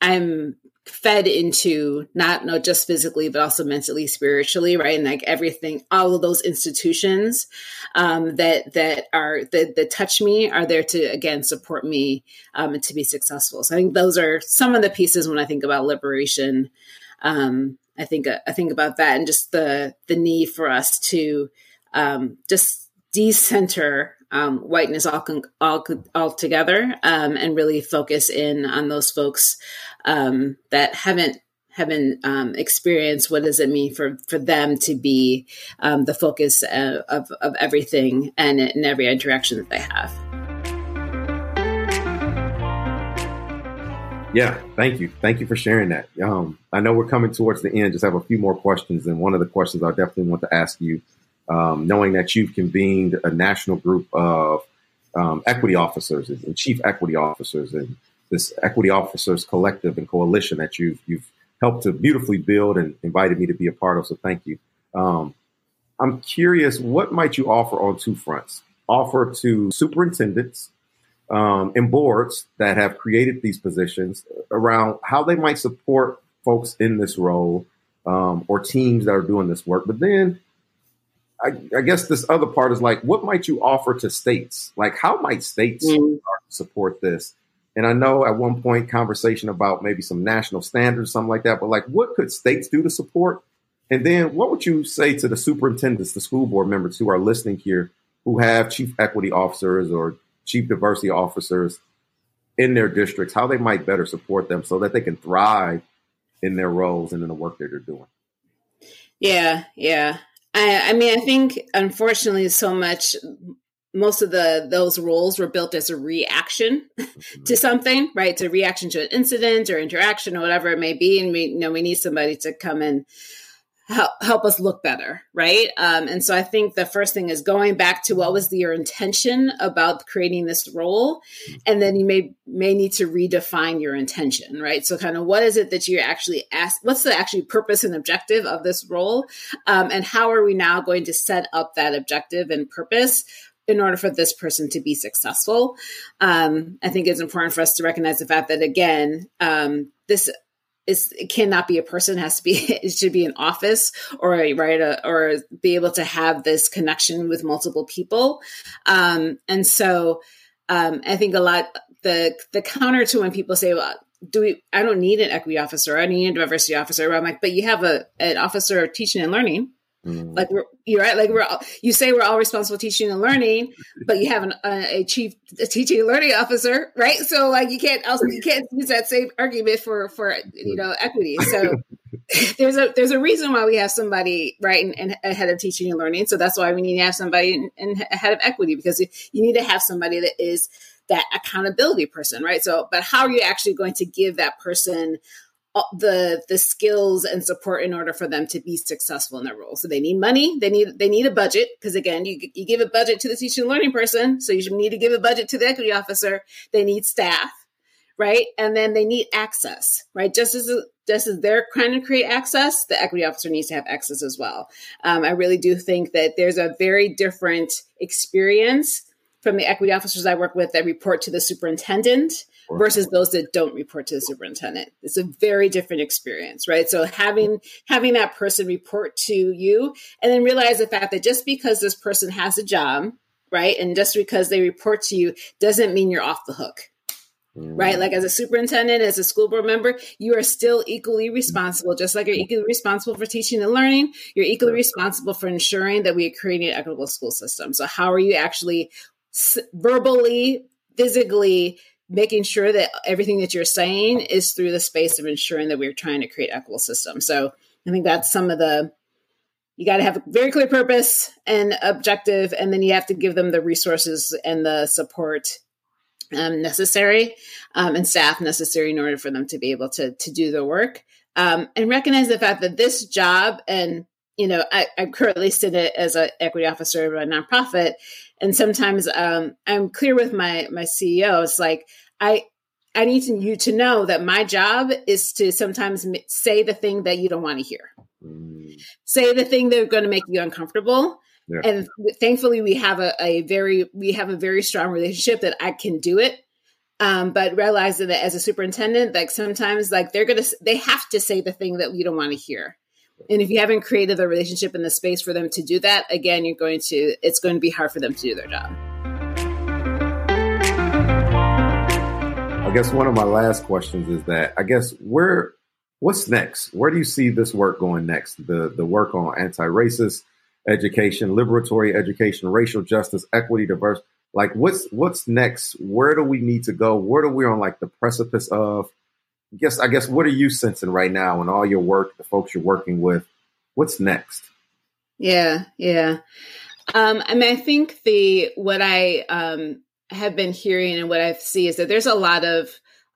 I'm fed into not not just physically but also mentally spiritually right? And like everything all of those institutions um that that are that, that touch me are there to again support me um and to be successful. So i think those are some of the pieces when i think about liberation. Um i think i think about that and just the the need for us to um just decenter um, whiteness all all all together um, and really focus in on those folks um, that haven't haven't um, experienced what does it mean for for them to be um, the focus of, of, of everything and in every interaction that they have. Yeah, thank you. Thank you for sharing that. Um, I know we're coming towards the end. Just have a few more questions, and one of the questions I definitely want to ask you, um, knowing that you've convened a national group of um, equity officers and chief equity officers, and this equity officers collective and coalition that you've you've helped to beautifully build and invited me to be a part of. So thank you. Um, I'm curious, what might you offer on two fronts? Offer to superintendents um, and boards that have created these positions around how they might support folks in this role um, or teams that are doing this work. But then I, I, guess this other part is like, what might you offer to states? Like, how might states Mm. support this? And I know at one point conversation about maybe some national standards, something like that. But like, what could states do to support? And then what would you say to the superintendents, the school board members who are listening here who have chief equity officers or chief diversity officers in their districts, how they might better support them so that they can thrive in their roles and in the work that they're doing? Yeah, yeah. I, I mean, I think unfortunately, so much most of the those roles were built as a reaction mm-hmm. to something, right? To reaction to an incident or interaction or whatever it may be, and we you know we need somebody to come and help help us look better, right? Um, and so I think the first thing is going back to what was the, your intention about creating this role, and then you may may need to redefine your intention, right? So kind of what is it that you actually ask? What's the actually purpose and objective of this role, um, and how are we now going to set up that objective and purpose? In order for this person to be successful. Um, I think it's important for us to recognize the fact that again, um, this is it cannot be a person it has to be it should be an office or a right a, or be able to have this connection with multiple people um, and so um, i think a lot the the counter to when people say well do we i don't need an equity officer i need a diversity officer i'm like but you have a an officer of teaching and learning Mm. Like we're you're right. Like we're all, you say we're all responsible teaching and learning, but you have an, a, a chief a teaching and learning officer, right? So like you can't also you can't use that same argument for for you know equity. So there's a there's a reason why we have somebody right and, ahead of teaching and learning. So that's why we need to have somebody in ahead of equity because you need to have somebody that is that accountability person, right? So, but how are you actually going to give that person the the skills and support in order for them to be successful in their role. So they need money, they need they need a budget because again, you you give a budget to the teaching and learning person, so you should need to give a budget to the equity officer. They need staff, right? And then they need access, right? Just as just as they're trying to create access, the equity officer needs to have access as well. Um, I really do think that there's a very different experience from the equity officers I work with that report to the superintendent versus those that don't report to the superintendent. It's a very different experience, right? So having having that person report to you and then realize the fact that just because this person has a job, right? And just because they report to you doesn't mean you're off the hook. Right. Like as a superintendent, as a school board member, you are still equally responsible, just like you're equally responsible for teaching and learning. You're equally responsible for ensuring that we are creating an equitable school system. So, how are you actually verbally, physically making sure that everything that you're saying is through the space of ensuring that we're trying to create equitable systems. So I think that's some of the you got to have a very clear purpose and objective, and then you have to give them the resources and the support um, necessary um, and staff necessary in order for them to be able to to do the work. Um, and recognize the fact that this job and you know I, I currently sit as an equity officer of a nonprofit. And sometimes um, i'm clear with my my ceo it's like i i need to, you to know that my job is to sometimes say the thing that you don't want to hear. Mm. say the thing that's going to make you uncomfortable. Yeah. and thankfully we have a, a very we have a very strong relationship that i can do it. Um, but realizing that as a superintendent like sometimes like they're gonna they have to say the thing that you don't want to hear and if you haven't created the relationship and the space for them to do that, again, you're going to, it's going to be hard for them to do their job. I guess one of my last questions is that I guess where, what's next? Where do you see this work going next? The, the work on anti-racist education, liberatory education, racial justice, equity, diverse, like what's, what's next? Where do we need to go? Where are we on like the precipice of? Guess I guess what are you sensing right now in all your work, the folks you're working with? What's next? Yeah, yeah. Um, I mean, I think the what I um, have been hearing and what I see is that there's a lot of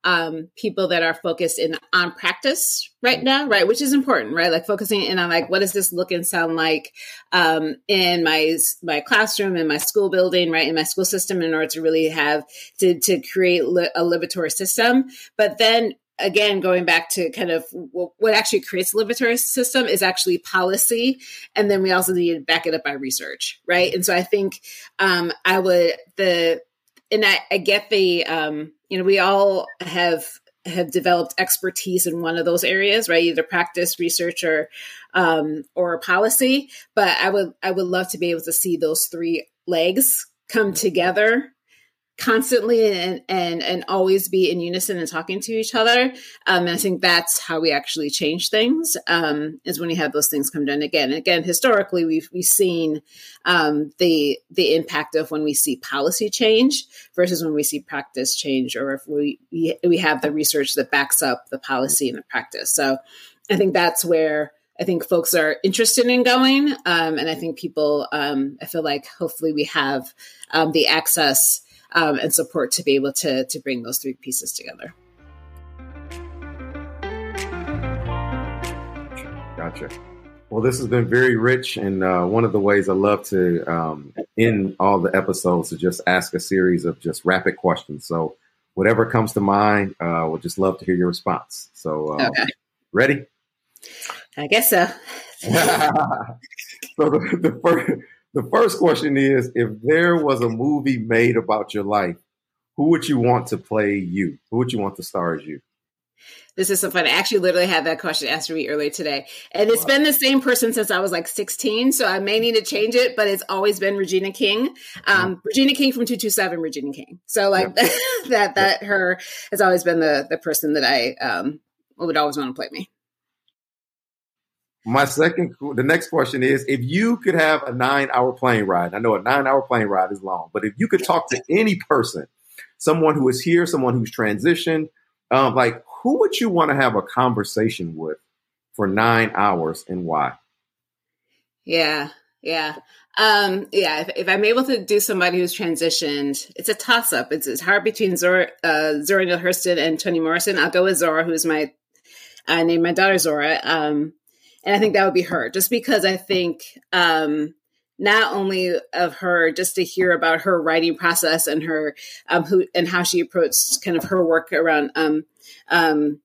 um, people that are focused in on practice right now, right, which is important, right? Like focusing in on like what does this look and sound like um, in my my classroom, in my school building, right, in my school system, in order to really have to to create li- a liberatory system. But then again, going back to kind of what actually creates a liberatory system is actually policy. And then we also need to back it up by research, right? And so I think um, I would, the, and I, I get the, um, you know, we all have have developed expertise in one of those areas, right? Either practice, research, or um, or policy. But I would I would love to be able to see those three legs come together constantly and and and always be in unison and talking to each other um, and i think that's how we actually change things um, is when you have those things come down again and again historically we've we've seen um, the the impact of when we see policy change versus when we see practice change or if we we, we have the research that backs up the policy and the practice so i think that's where I think folks are interested in going, um, and I think people. Um, I feel like hopefully we have um, the access um, and support to be able to to bring those three pieces together. Gotcha. Well, this has been very rich, and uh, one of the ways I love to um, end all the episodes to just ask a series of just rapid questions. So, whatever comes to mind, uh, we'll just love to hear your response. So, uh, Okay. ready? I guess so. so the, the first the first question is: If there was a movie made about your life, who would you want to play you? Who would you want to star as you? This is so fun. I actually literally had that question asked to me earlier today. And it's Wow. been the same person since I was like 16. So I may need to change it, but it's always been Regina King. Um, Regina King from 227 Regina King. So like that, that her has always been the, the person that I, um, would always want to play me. My second, the next question is: If you could have a nine-hour plane ride, I know a nine-hour plane ride is long, but if you could talk to any person, someone who is here, someone who's transitioned, um, like who would you want to have a conversation with for nine hours, and why? Yeah, yeah, um, yeah. If, if I'm able to do somebody who's transitioned, it's a toss up. It's, it's hard between Zora, uh, Zora Neale Hurston and Toni Morrison. I'll go with Zora, who's my I named my daughter Zora, um, and I think that would be her, just because I think um, not only of her, just to hear about her writing process and her um, who and how she approached kind of her work around um, um,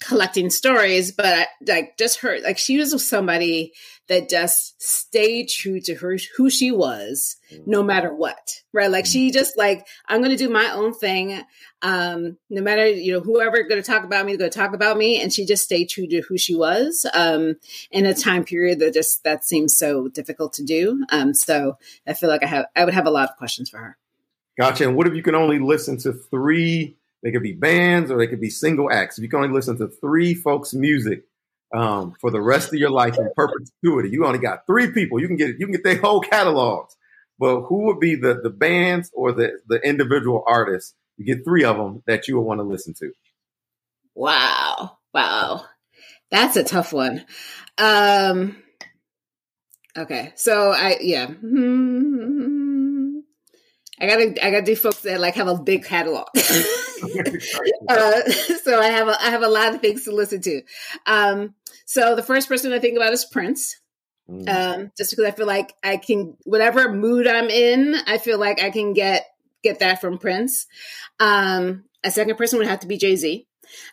collecting stories, but like just her, like she was somebody that just stayed true to her who she was, no matter what, right? Like she just like I'm going to do my own thing, um, no matter you know whoever going to talk about me, going to talk about me, and she just stayed true to who she was um, in a time period that just that seems so difficult to do. Um, so I feel like I have I would have a lot of questions for her. Gotcha. And what if you can only listen to three? They could be bands or they could be single acts. If you can only listen to three folks' music um, for the rest of your life in perpetuity, you only got three people. You can get you can get their whole catalogs. But who would be the the bands or the the individual artists? You get three of them that you would want to listen to. Wow. Wow. That's a tough one. Um okay. So I yeah. Hmm. I gotta I gotta do folks that like have a big catalog. uh, so I have a I have a lot of things to listen to. Um so the first person I think about is Prince. Mm. Um, just because I feel like I can whatever mood I'm in, I feel like I can get get that from Prince. Um, a second person would have to be Jay Z.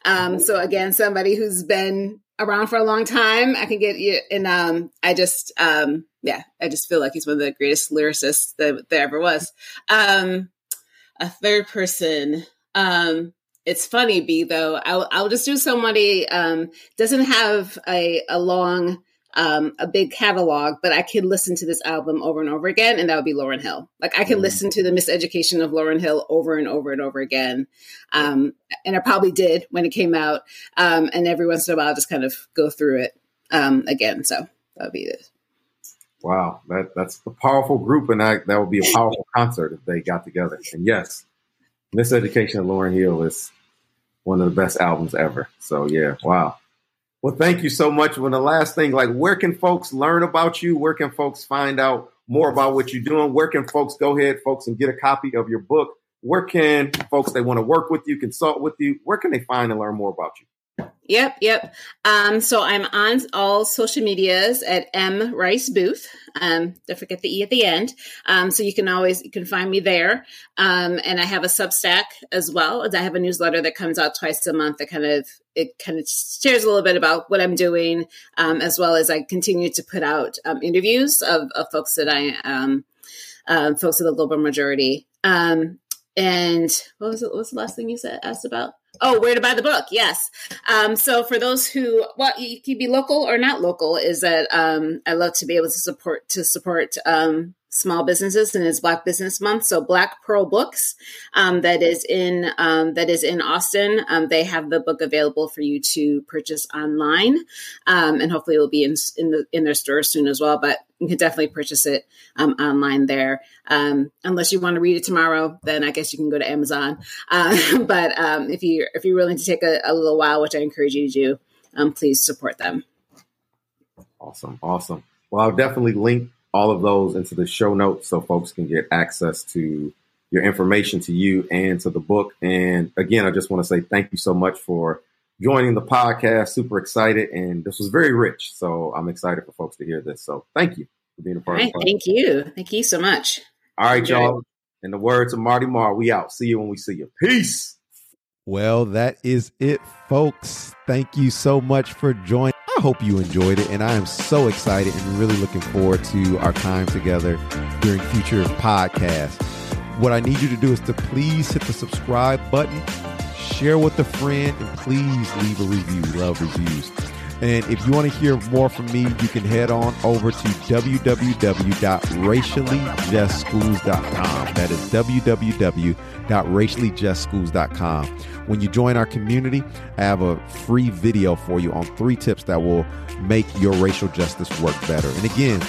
Um, so again, somebody who's been around for a long time, I can get you. And um, I just, um, yeah, I just feel like he's one of the greatest lyricists that there ever was. Um, a third person. Um, it's funny, B though. I'll, I'll just do somebody um, doesn't have a, a long um, a big catalog, but I could listen to this album over and over again, and that would be Lauryn Hill. Like I can Mhm. listen to the miseducation of Lauryn Hill over and over and over again, um, and I probably did when it came out. Um, and every once in a while, I'll just kind of go through it um, again. So that would be it. Wow, that that's a powerful group, and that that would be a powerful concert if they got together. And yes, Miseducation of Lauryn Hill is one of the best albums ever. So yeah, wow. Well, thank you so much. Well, the last thing, like, where can folks learn about you? Where can folks find out more about what you're doing? Where can folks go ahead, folks, and get a copy of your book? Where can folks they want to work with you, consult with you? Where can they find and learn more about you? Yep, yep. Um, so I'm on all social medias at M Rice Boothe. Um, don't forget the E at the end. Um, so you can always you can find me there. Um, and I have a Substack as well. I have a newsletter that comes out twice a month that kind of it kind of shares a little bit about what I'm doing, um, as well as I continue to put out um, interviews of, of folks that I um, um, folks of the global majority. Um, and what was it? What was the last thing you said asked about? Oh, where to buy the book? Yes. Um, so for those who, well, you can be local or not local. Is that um, I love to be able to support to support um, small businesses and it's Black Business Month. So Black Pearl Books, um, that is in um, that is in Austin. Um, they have the book available for you to purchase online, um, and hopefully it will be in in, the, in their stores soon as well. But you can definitely purchase it um, online there. Um, unless you want to read it tomorrow, then I guess you can go to Amazon. Uh, but if you if you're willing to take a, a, little while, which I encourage you to do, please support them. Awesome, awesome. Well, I'll definitely link all of those into the show notes so folks can get access to your information to you and to the book. And again, I just want to say thank you so much for joining the podcast. Super excited. And this was very rich. So I'm excited for folks to hear this. So thank you for being a part right, of the podcast. Thank you. Thank you so much. All right, y'all. In the words of Marty Marr, we out. See you when we see you. Peace. Well, that is it, folks. Thank you so much for joining. Hope you enjoyed it, and I am so excited and really looking forward to our time together during future podcasts. What I need you to do is to please hit the subscribe button, share with a friend, and please leave a review. Love reviews. And if you want to hear more from me, you can head on over to www.raciallyjustschools.com. That is www.raciallyjustschools.com. When you join our community, I have a free video for you on three tips that will make your racial justice work better. And again,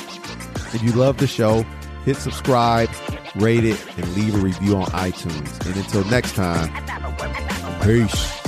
if you love the show, hit subscribe, rate it, and leave a review on iTunes. And until next time, peace.